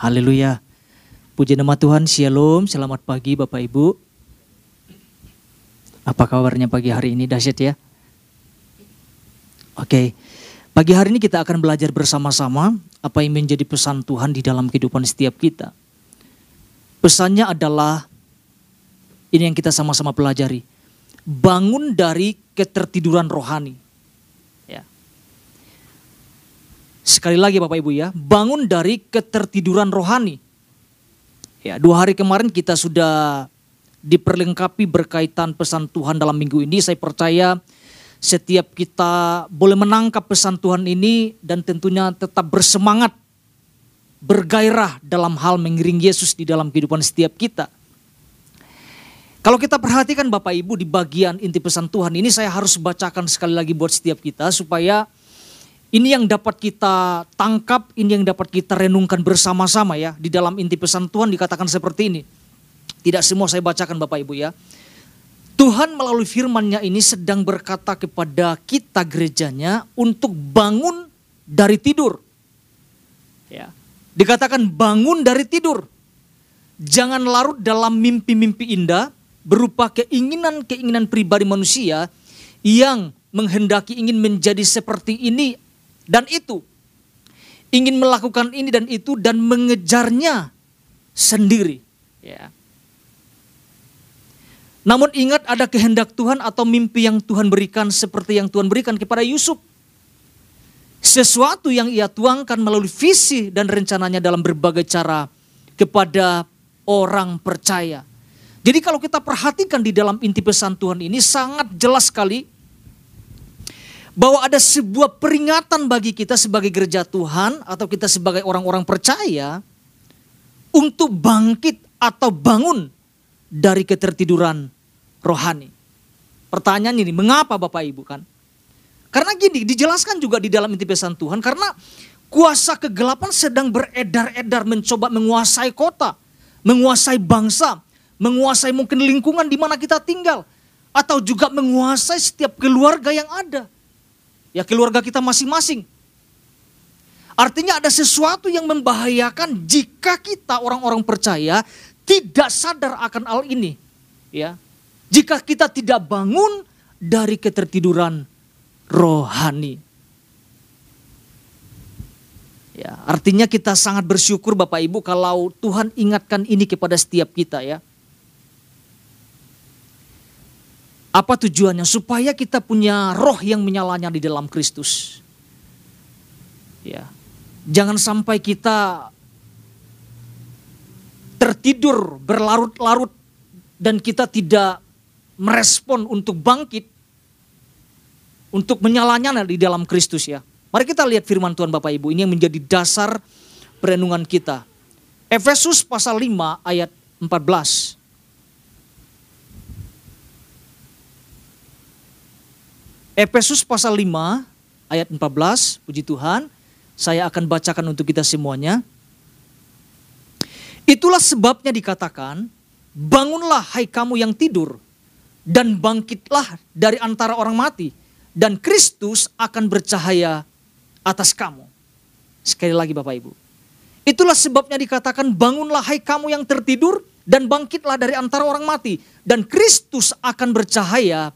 Haleluya. Puji nama Tuhan, Shalom, selamat pagi Bapak Ibu. Apa kabarnya pagi hari ini dahsyat ya? Oke, pagi hari ini kita akan belajar bersama-sama apa yang menjadi pesan Tuhan di dalam kehidupan setiap kita. Pesannya adalah ini yang kita sama-sama pelajari. Bangun dari ketertiduran rohani. Ya. Sekali lagi Bapak Ibu ya, bangun dari ketertiduran rohani. Ya, dua hari kemarin kita sudah diperlengkapi berkaitan pesan Tuhan dalam minggu ini. Saya percaya setiap kita boleh menangkap pesan Tuhan ini dan tentunya tetap bersemangat, bergairah dalam hal mengiring Yesus di dalam kehidupan setiap kita. Kalau kita perhatikan Bapak Ibu di bagian inti pesan Tuhan ini saya harus bacakan sekali lagi buat setiap kita supaya ini yang dapat kita tangkap, ini yang dapat kita renungkan bersama-sama ya. Di dalam inti pesan Tuhan dikatakan seperti ini. Tidak semua saya bacakan Bapak Ibu ya. Tuhan melalui firman-Nya ini sedang berkata kepada kita gerejanya untuk bangun dari tidur. Ya. Dikatakan bangun dari tidur. Jangan larut dalam mimpi-mimpi indah berupa keinginan-keinginan pribadi manusia yang menghendaki ingin menjadi seperti ini dan itu. Ingin melakukan ini dan itu dan mengejarnya sendiri. Ya. Namun ingat ada kehendak Tuhan atau mimpi yang Tuhan berikan seperti yang Tuhan berikan kepada Yusuf. Sesuatu yang ia tuangkan melalui visi dan rencananya dalam berbagai cara kepada orang percaya. Jadi kalau kita perhatikan di dalam inti pesan Tuhan ini sangat jelas sekali bahwa ada sebuah peringatan bagi kita sebagai gereja Tuhan atau kita sebagai orang-orang percaya untuk bangkit atau bangun dari ketertiduran rohani. Pertanyaan ini, mengapa Bapak Ibu kan? Karena gini, dijelaskan juga di dalam inti pesan Tuhan, karena kuasa kegelapan sedang beredar-edar mencoba menguasai kota, menguasai bangsa, menguasai mungkin lingkungan di mana kita tinggal, atau juga menguasai setiap keluarga yang ada ya keluarga kita masing-masing. Artinya ada sesuatu yang membahayakan jika kita orang-orang percaya tidak sadar akan hal ini. Ya. Jika kita tidak bangun dari ketertiduran rohani. Ya, artinya kita sangat bersyukur Bapak Ibu kalau Tuhan ingatkan ini kepada setiap kita ya. Apa tujuannya? Supaya kita punya roh yang menyalanya di dalam Kristus. Ya. Jangan sampai kita tertidur berlarut-larut dan kita tidak merespon untuk bangkit untuk menyalanya di dalam Kristus ya. Mari kita lihat firman Tuhan Bapak Ibu ini yang menjadi dasar perenungan kita. Efesus pasal 5 ayat 14. Efesus pasal 5 ayat 14, puji Tuhan. Saya akan bacakan untuk kita semuanya. Itulah sebabnya dikatakan, bangunlah hai kamu yang tidur, dan bangkitlah dari antara orang mati, dan Kristus akan bercahaya atas kamu. Sekali lagi Bapak Ibu. Itulah sebabnya dikatakan bangunlah hai kamu yang tertidur dan bangkitlah dari antara orang mati. Dan Kristus akan bercahaya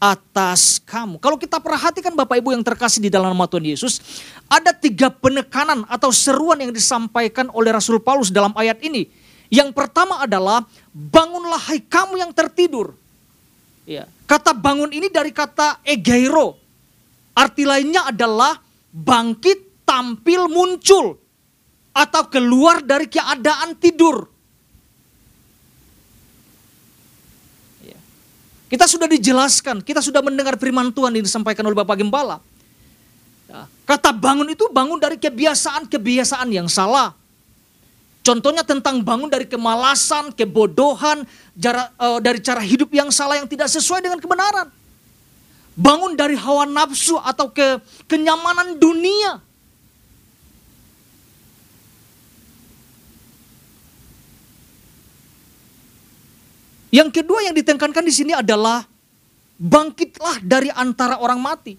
atas kamu. Kalau kita perhatikan Bapak Ibu yang terkasih di dalam nama Tuhan Yesus, ada tiga penekanan atau seruan yang disampaikan oleh Rasul Paulus dalam ayat ini. Yang pertama adalah bangunlah hai kamu yang tertidur. Ya. Kata bangun ini dari kata egeiro. Arti lainnya adalah bangkit, tampil, muncul. Atau keluar dari keadaan tidur. Kita sudah dijelaskan, kita sudah mendengar firman Tuhan yang disampaikan oleh Bapak Gembala. Ya, kata bangun itu bangun dari kebiasaan-kebiasaan yang salah. Contohnya tentang bangun dari kemalasan, kebodohan, jara, uh, dari cara hidup yang salah yang tidak sesuai dengan kebenaran. Bangun dari hawa nafsu atau ke kenyamanan dunia. Yang kedua yang ditekankan di sini adalah bangkitlah dari antara orang mati.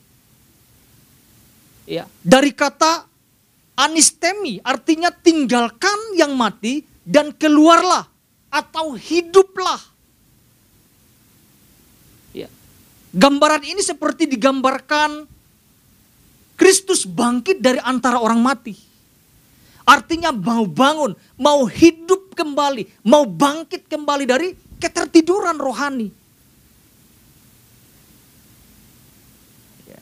Ya, dari kata Anistemi artinya tinggalkan yang mati dan keluarlah atau hiduplah. Ya. Gambaran ini seperti digambarkan Kristus bangkit dari antara orang mati. Artinya mau bangun, mau hidup kembali, mau bangkit kembali dari ketertiduran rohani. Ya.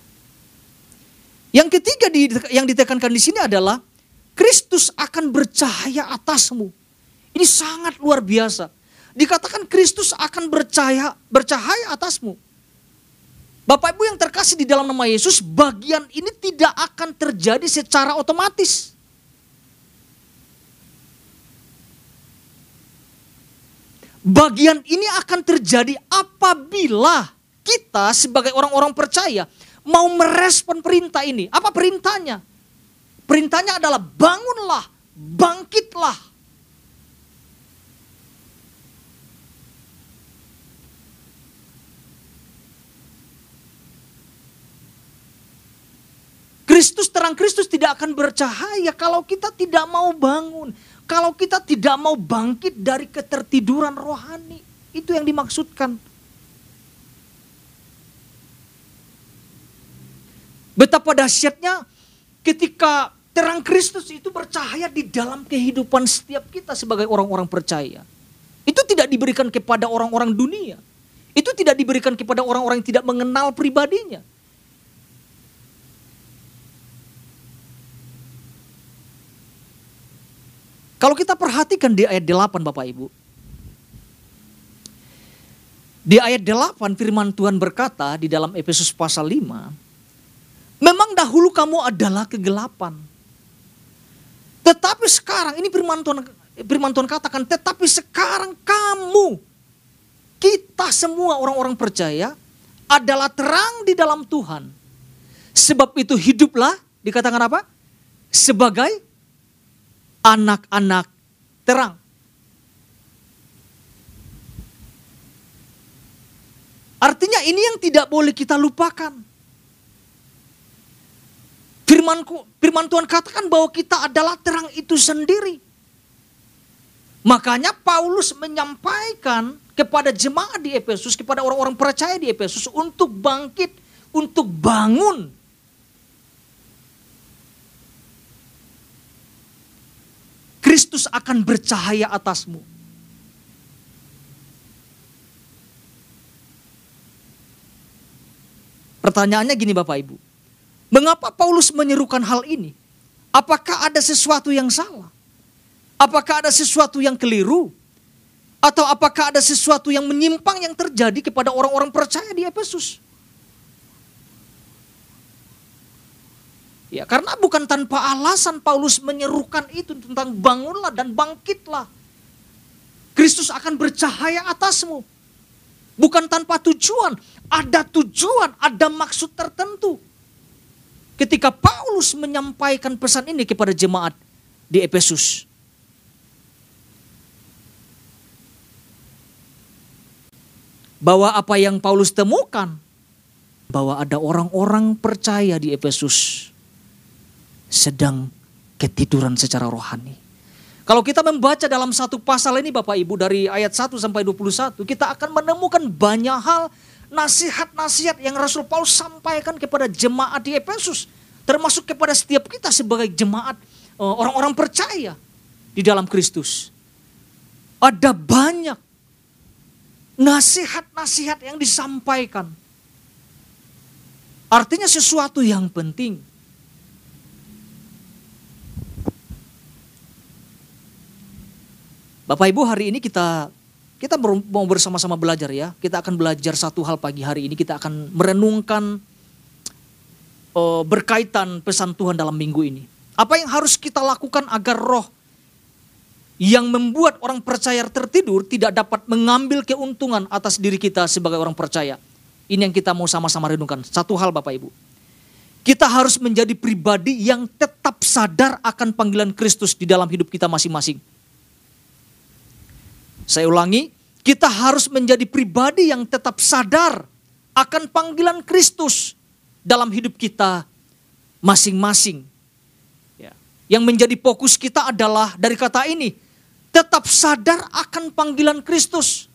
Yang ketiga yang ditekankan di sini adalah Kristus akan bercahaya atasmu. Ini sangat luar biasa. Dikatakan Kristus akan bercahaya bercahaya atasmu. Bapak Ibu yang terkasih di dalam nama Yesus, bagian ini tidak akan terjadi secara otomatis. Bagian ini akan terjadi apabila kita sebagai orang-orang percaya mau merespon perintah ini. Apa perintahnya? Perintahnya adalah bangunlah, bangkitlah. Kristus terang Kristus tidak akan bercahaya kalau kita tidak mau bangun. Kalau kita tidak mau bangkit dari ketertiduran rohani, itu yang dimaksudkan. Betapa dahsyatnya ketika terang Kristus itu bercahaya di dalam kehidupan setiap kita sebagai orang-orang percaya. Itu tidak diberikan kepada orang-orang dunia. Itu tidak diberikan kepada orang-orang yang tidak mengenal pribadinya. Kalau kita perhatikan di ayat 8 Bapak Ibu. Di ayat 8 firman Tuhan berkata di dalam Efesus pasal 5. Memang dahulu kamu adalah kegelapan. Tetapi sekarang ini firman Tuhan, firman Tuhan katakan tetapi sekarang kamu kita semua orang-orang percaya adalah terang di dalam Tuhan. Sebab itu hiduplah dikatakan apa? Sebagai anak-anak terang. Artinya ini yang tidak boleh kita lupakan. Firman, firman Tuhan katakan bahwa kita adalah terang itu sendiri. Makanya Paulus menyampaikan kepada jemaat di Efesus, kepada orang-orang percaya di Efesus untuk bangkit, untuk bangun Kristus akan bercahaya atasmu. Pertanyaannya gini Bapak Ibu. Mengapa Paulus menyerukan hal ini? Apakah ada sesuatu yang salah? Apakah ada sesuatu yang keliru? Atau apakah ada sesuatu yang menyimpang yang terjadi kepada orang-orang percaya di Efesus? Ya, karena bukan tanpa alasan Paulus menyerukan itu tentang bangunlah dan bangkitlah. Kristus akan bercahaya atasmu. Bukan tanpa tujuan, ada tujuan, ada maksud tertentu. Ketika Paulus menyampaikan pesan ini kepada jemaat di Efesus. Bahwa apa yang Paulus temukan bahwa ada orang-orang percaya di Efesus sedang ketiduran secara rohani. Kalau kita membaca dalam satu pasal ini Bapak Ibu dari ayat 1 sampai 21, kita akan menemukan banyak hal nasihat-nasihat yang Rasul Paulus sampaikan kepada jemaat di Efesus, termasuk kepada setiap kita sebagai jemaat eh, orang-orang percaya di dalam Kristus. Ada banyak nasihat-nasihat yang disampaikan. Artinya sesuatu yang penting Bapak Ibu hari ini kita kita mau bersama-sama belajar ya. Kita akan belajar satu hal pagi hari ini. Kita akan merenungkan uh, berkaitan pesan Tuhan dalam minggu ini. Apa yang harus kita lakukan agar roh yang membuat orang percaya tertidur tidak dapat mengambil keuntungan atas diri kita sebagai orang percaya. Ini yang kita mau sama-sama renungkan. Satu hal Bapak Ibu. Kita harus menjadi pribadi yang tetap sadar akan panggilan Kristus di dalam hidup kita masing-masing saya ulangi, kita harus menjadi pribadi yang tetap sadar akan panggilan Kristus dalam hidup kita masing-masing. Ya. Yang menjadi fokus kita adalah dari kata ini, tetap sadar akan panggilan Kristus.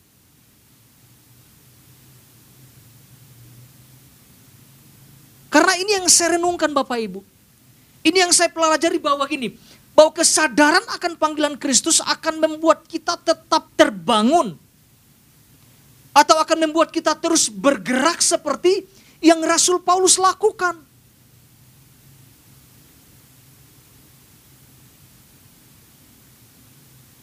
Karena ini yang saya renungkan Bapak Ibu. Ini yang saya pelajari bahwa gini, bahwa kesadaran akan panggilan Kristus akan membuat kita tetap terbangun. Atau akan membuat kita terus bergerak seperti yang Rasul Paulus lakukan.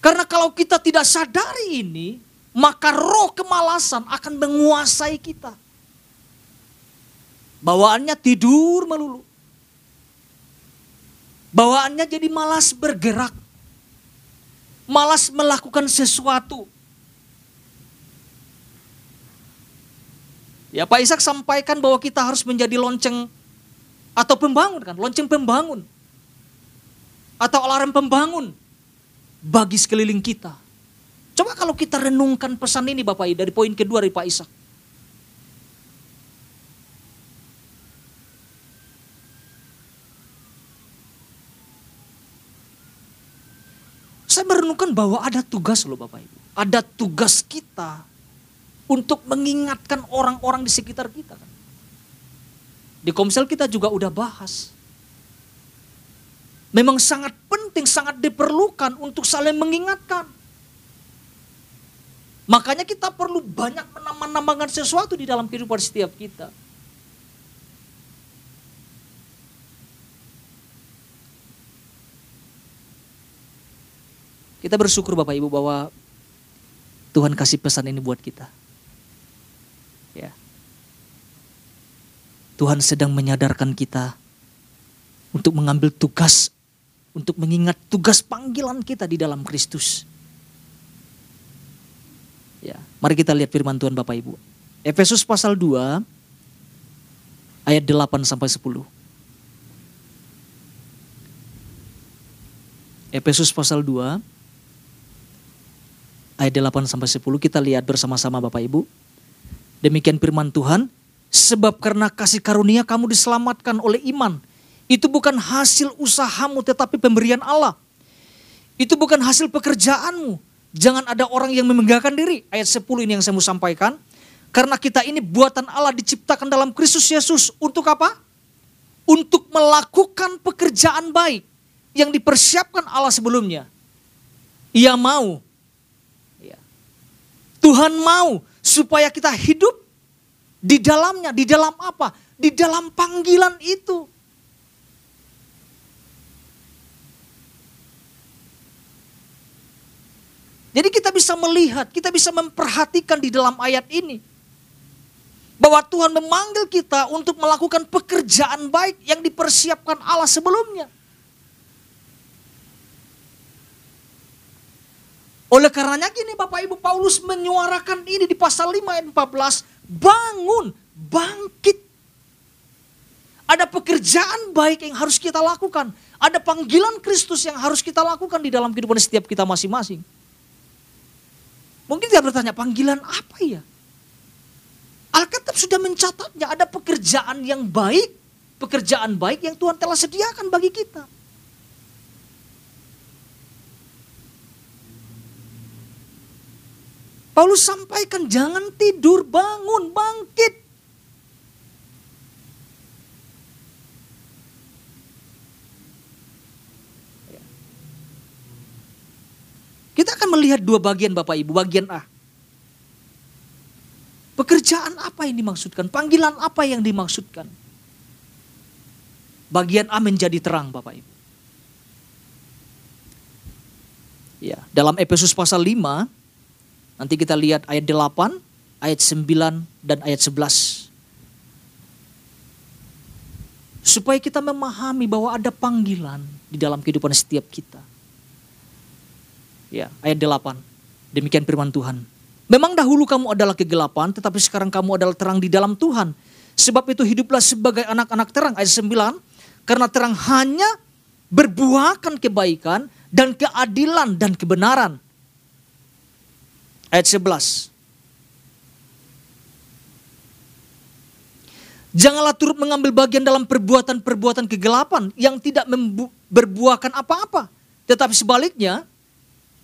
Karena kalau kita tidak sadari ini, maka roh kemalasan akan menguasai kita. Bawaannya tidur melulu. Bawaannya jadi malas bergerak. Malas melakukan sesuatu. Ya Pak Ishak sampaikan bahwa kita harus menjadi lonceng atau pembangun kan, lonceng pembangun. Atau alarm pembangun bagi sekeliling kita. Coba kalau kita renungkan pesan ini Bapak Ibu dari poin kedua dari Pak Ishak. Saya merenungkan bahwa ada tugas loh Bapak Ibu. Ada tugas kita untuk mengingatkan orang-orang di sekitar kita. Kan. Di Komsel kita juga udah bahas memang sangat penting, sangat diperlukan untuk saling mengingatkan. Makanya kita perlu banyak menambah-nambahkan sesuatu di dalam kehidupan setiap kita. Kita bersyukur Bapak Ibu bahwa Tuhan kasih pesan ini buat kita. Ya. Tuhan sedang menyadarkan kita untuk mengambil tugas untuk mengingat tugas panggilan kita di dalam Kristus. Ya, mari kita lihat firman Tuhan Bapak Ibu. Efesus pasal 2 ayat 8 sampai 10. Efesus pasal 2 ayat 8 sampai 10 kita lihat bersama-sama Bapak Ibu. Demikian firman Tuhan, sebab karena kasih karunia kamu diselamatkan oleh iman. Itu bukan hasil usahamu tetapi pemberian Allah. Itu bukan hasil pekerjaanmu. Jangan ada orang yang memegahkan diri. Ayat 10 ini yang saya mau sampaikan. Karena kita ini buatan Allah diciptakan dalam Kristus Yesus. Untuk apa? Untuk melakukan pekerjaan baik. Yang dipersiapkan Allah sebelumnya. Ia mau. Tuhan mau supaya kita hidup di dalamnya. Di dalam apa? Di dalam panggilan itu. Jadi kita bisa melihat, kita bisa memperhatikan di dalam ayat ini. Bahwa Tuhan memanggil kita untuk melakukan pekerjaan baik yang dipersiapkan Allah sebelumnya. Oleh karenanya gini Bapak Ibu Paulus menyuarakan ini di pasal 5 ayat 14. Bangun, bangkit. Ada pekerjaan baik yang harus kita lakukan. Ada panggilan Kristus yang harus kita lakukan di dalam kehidupan setiap kita masing-masing. Mungkin dia bertanya, panggilan apa ya? Alkitab sudah mencatatnya ada pekerjaan yang baik, pekerjaan baik yang Tuhan telah sediakan bagi kita. Paulus sampaikan jangan tidur, bangun, bangkit. Kita akan melihat dua bagian Bapak Ibu. Bagian A. Pekerjaan apa yang dimaksudkan? Panggilan apa yang dimaksudkan? Bagian A menjadi terang Bapak Ibu. Ya, dalam Efesus pasal 5 nanti kita lihat ayat 8, ayat 9 dan ayat 11. Supaya kita memahami bahwa ada panggilan di dalam kehidupan setiap kita. Ya, ayat 8. Demikian firman Tuhan. Memang dahulu kamu adalah kegelapan, tetapi sekarang kamu adalah terang di dalam Tuhan. Sebab itu hiduplah sebagai anak-anak terang. Ayat 9. Karena terang hanya berbuahkan kebaikan dan keadilan dan kebenaran. Ayat 11. Janganlah turut mengambil bagian dalam perbuatan-perbuatan kegelapan yang tidak berbuahkan apa-apa. Tetapi sebaliknya,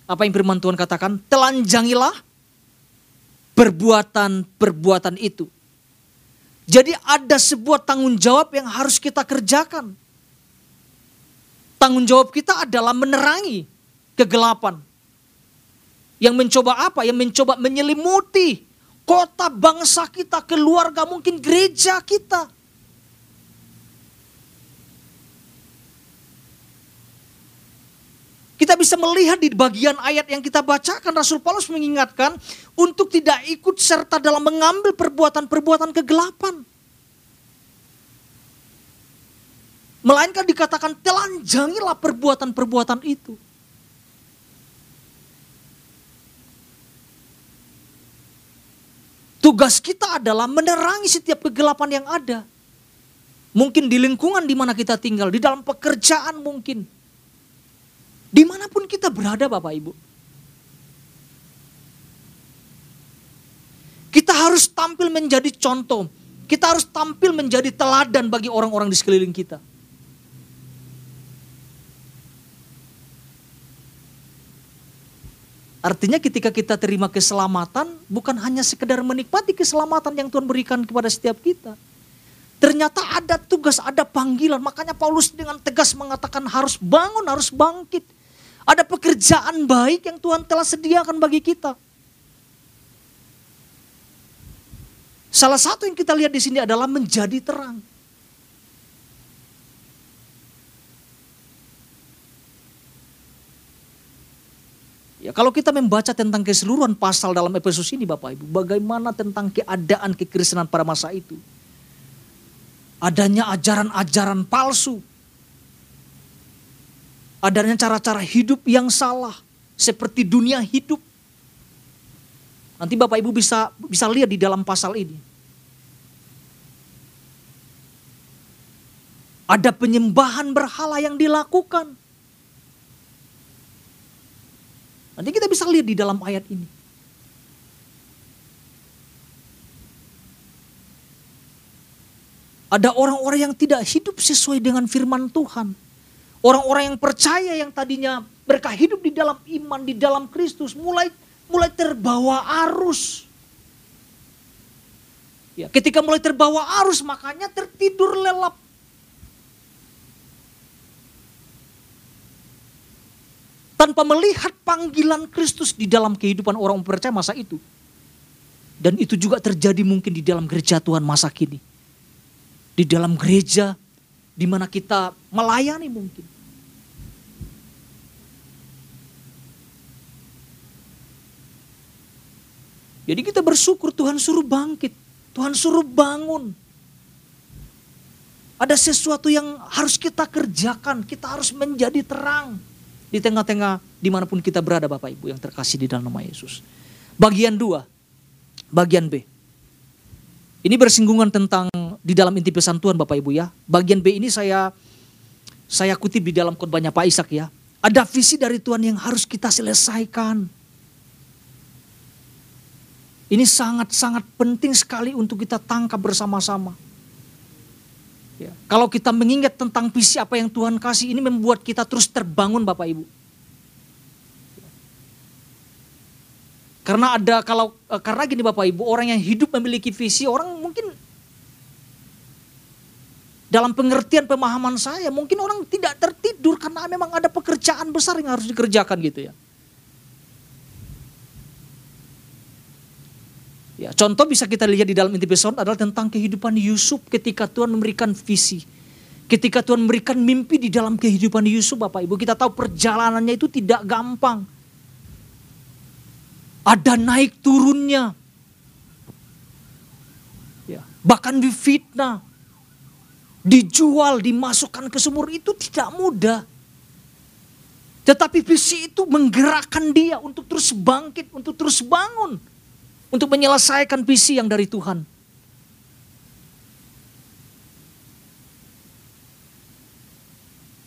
apa yang firman Tuhan katakan? Telanjangilah perbuatan-perbuatan itu. Jadi ada sebuah tanggung jawab yang harus kita kerjakan. Tanggung jawab kita adalah menerangi kegelapan. Yang mencoba apa? Yang mencoba menyelimuti kota bangsa kita, keluarga mungkin gereja kita. Kita bisa melihat di bagian ayat yang kita bacakan, Rasul Paulus mengingatkan untuk tidak ikut serta dalam mengambil perbuatan-perbuatan kegelapan. Melainkan dikatakan telanjangilah perbuatan-perbuatan itu. Tugas kita adalah menerangi setiap kegelapan yang ada. Mungkin di lingkungan di mana kita tinggal, di dalam pekerjaan mungkin Di mana pun kita berada Bapak Ibu. Kita harus tampil menjadi contoh. Kita harus tampil menjadi teladan bagi orang-orang di sekeliling kita. Artinya ketika kita terima keselamatan bukan hanya sekedar menikmati keselamatan yang Tuhan berikan kepada setiap kita. Ternyata ada tugas, ada panggilan. Makanya Paulus dengan tegas mengatakan harus bangun, harus bangkit. Ada pekerjaan baik yang Tuhan telah sediakan bagi kita. Salah satu yang kita lihat di sini adalah menjadi terang. Ya, kalau kita membaca tentang keseluruhan pasal dalam Efesus ini Bapak Ibu, bagaimana tentang keadaan kekristenan pada masa itu? Adanya ajaran-ajaran palsu, adanya cara-cara hidup yang salah seperti dunia hidup. Nanti Bapak Ibu bisa bisa lihat di dalam pasal ini. Ada penyembahan berhala yang dilakukan. Nanti kita bisa lihat di dalam ayat ini. Ada orang-orang yang tidak hidup sesuai dengan firman Tuhan Orang-orang yang percaya yang tadinya mereka hidup di dalam iman, di dalam Kristus, mulai mulai terbawa arus. Ya, ketika mulai terbawa arus, makanya tertidur lelap. Tanpa melihat panggilan Kristus di dalam kehidupan orang percaya masa itu. Dan itu juga terjadi mungkin di dalam gereja Tuhan masa kini. Di dalam gereja di mana kita melayani mungkin. Jadi kita bersyukur Tuhan suruh bangkit, Tuhan suruh bangun. Ada sesuatu yang harus kita kerjakan, kita harus menjadi terang di tengah-tengah di mana pun kita berada Bapak Ibu yang terkasih di dalam nama Yesus. Bagian dua, bagian B. Ini bersinggungan tentang di dalam inti pesan Tuhan Bapak Ibu ya. Bagian B ini saya saya kutip di dalam khotbahnya Pak Ishak ya. Ada visi dari Tuhan yang harus kita selesaikan. Ini sangat-sangat penting sekali untuk kita tangkap bersama-sama. Ya. Kalau kita mengingat tentang visi apa yang Tuhan kasih, ini membuat kita terus terbangun Bapak Ibu. Karena ada kalau eh, karena gini Bapak Ibu, orang yang hidup memiliki visi, orang mungkin dalam pengertian pemahaman saya, mungkin orang tidak tertidur karena memang ada pekerjaan besar yang harus dikerjakan gitu ya. Ya, contoh bisa kita lihat di dalam inti pesan adalah tentang kehidupan Yusuf ketika Tuhan memberikan visi. Ketika Tuhan memberikan mimpi di dalam kehidupan Yusuf Bapak Ibu, kita tahu perjalanannya itu tidak gampang. Ada naik turunnya. Ya, bahkan difitnah. Dijual, dimasukkan ke sumur itu tidak mudah. Tetapi visi itu menggerakkan dia untuk terus bangkit, untuk terus bangun. Untuk menyelesaikan visi yang dari Tuhan.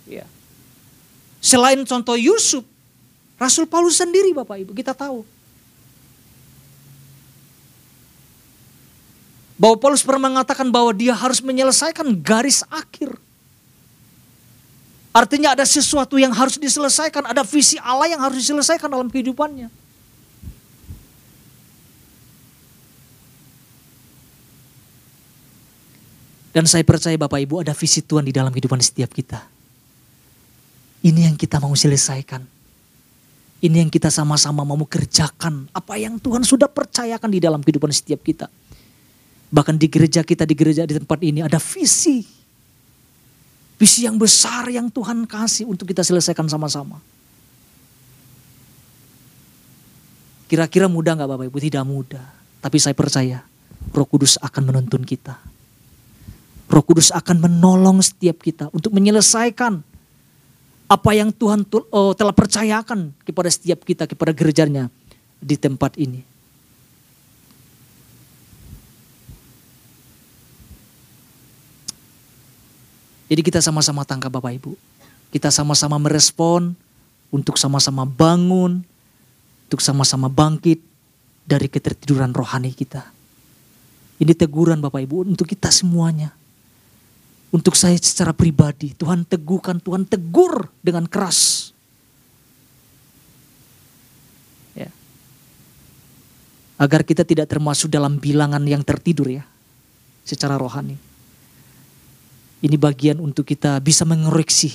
Ya. Selain contoh Yusuf, Rasul Paulus sendiri Bapak Ibu kita tahu. Bahwa Paulus pernah mengatakan bahwa dia harus menyelesaikan garis akhir. Artinya ada sesuatu yang harus diselesaikan, ada visi Allah yang harus diselesaikan dalam kehidupannya. Dan saya percaya Bapak Ibu ada visi Tuhan di dalam kehidupan setiap kita. Ini yang kita mau selesaikan. Ini yang kita sama-sama mau kerjakan. Apa yang Tuhan sudah percayakan di dalam kehidupan setiap kita. Bahkan di gereja kita, di gereja di tempat ini ada visi. Visi yang besar yang Tuhan kasih untuk kita selesaikan sama-sama. Kira-kira mudah nggak Bapak Ibu? Tidak mudah. Tapi saya percaya Roh Kudus akan menuntun kita. Roh Kudus akan menolong setiap kita untuk menyelesaikan apa yang Tuhan oh, telah percayakan kepada setiap kita, kepada gerejanya di tempat ini. Jadi kita sama-sama tangkap Bapak Ibu. Kita sama-sama merespon untuk sama-sama bangun, untuk sama-sama bangkit dari ketertiduran rohani kita. Ini teguran Bapak Ibu untuk kita semuanya. Untuk saya secara pribadi, Tuhan teguhkan, Tuhan tegur dengan keras. Ya. Agar kita tidak termasuk dalam bilangan yang tertidur ya, secara rohani. Ini bagian untuk kita bisa mengoreksi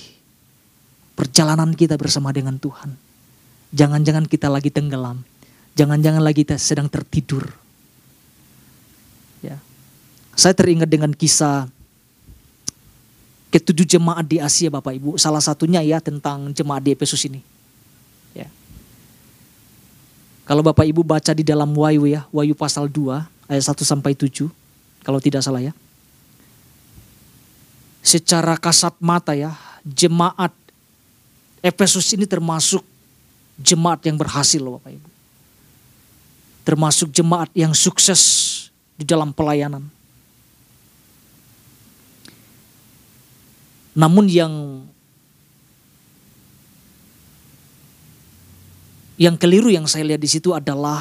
perjalanan kita bersama dengan Tuhan. Jangan-jangan kita lagi tenggelam. Jangan-jangan lagi kita sedang tertidur. Ya. Saya teringat dengan kisah ketujuh jemaat di Asia Bapak Ibu. Salah satunya ya tentang jemaat di Efesus ini. Ya. Kalau Bapak Ibu baca di dalam Wahyu ya, Wahyu pasal 2 ayat 1 sampai 7 kalau tidak salah ya. Secara kasat mata ya, jemaat Efesus ini termasuk jemaat yang berhasil loh Bapak Ibu. Termasuk jemaat yang sukses di dalam pelayanan. Namun yang yang keliru yang saya lihat di situ adalah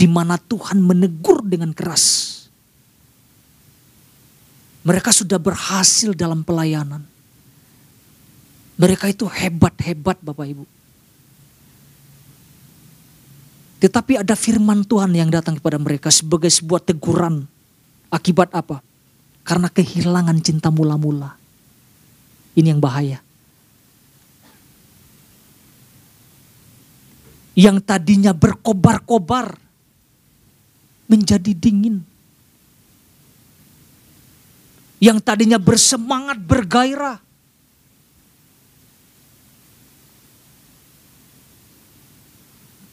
di mana Tuhan menegur dengan keras. Mereka sudah berhasil dalam pelayanan. Mereka itu hebat-hebat Bapak Ibu. Tetapi ada firman Tuhan yang datang kepada mereka sebagai sebuah teguran. Akibat apa? Karena kehilangan cinta mula-mula. Ini yang bahaya. Yang tadinya berkobar-kobar menjadi dingin. Yang tadinya bersemangat, bergairah.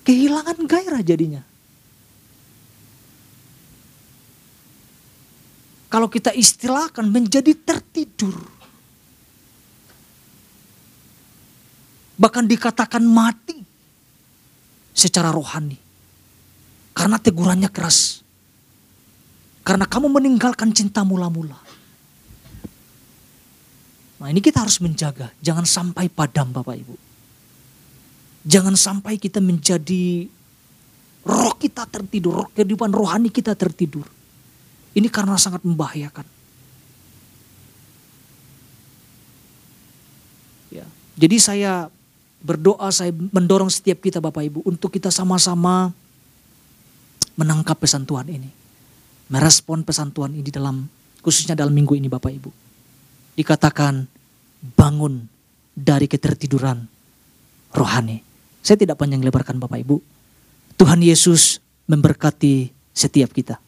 Kehilangan gairah jadinya. Kalau kita istilahkan menjadi tertidur. Bahkan dikatakan mati secara rohani. Karena tegurannya keras. Karena kamu meninggalkan cinta mula-mula. Nah ini kita harus menjaga. Jangan sampai padam Bapak Ibu. Jangan sampai kita menjadi roh kita tertidur. Roh kehidupan rohani kita tertidur ini karena sangat membahayakan. Ya. Jadi saya berdoa, saya mendorong setiap kita Bapak Ibu untuk kita sama-sama menangkap pesan Tuhan ini. Merespon pesan Tuhan ini dalam khususnya dalam minggu ini Bapak Ibu. Dikatakan bangun dari ketertiduran rohani. Saya tidak panjang lebarkan Bapak Ibu. Tuhan Yesus memberkati setiap kita.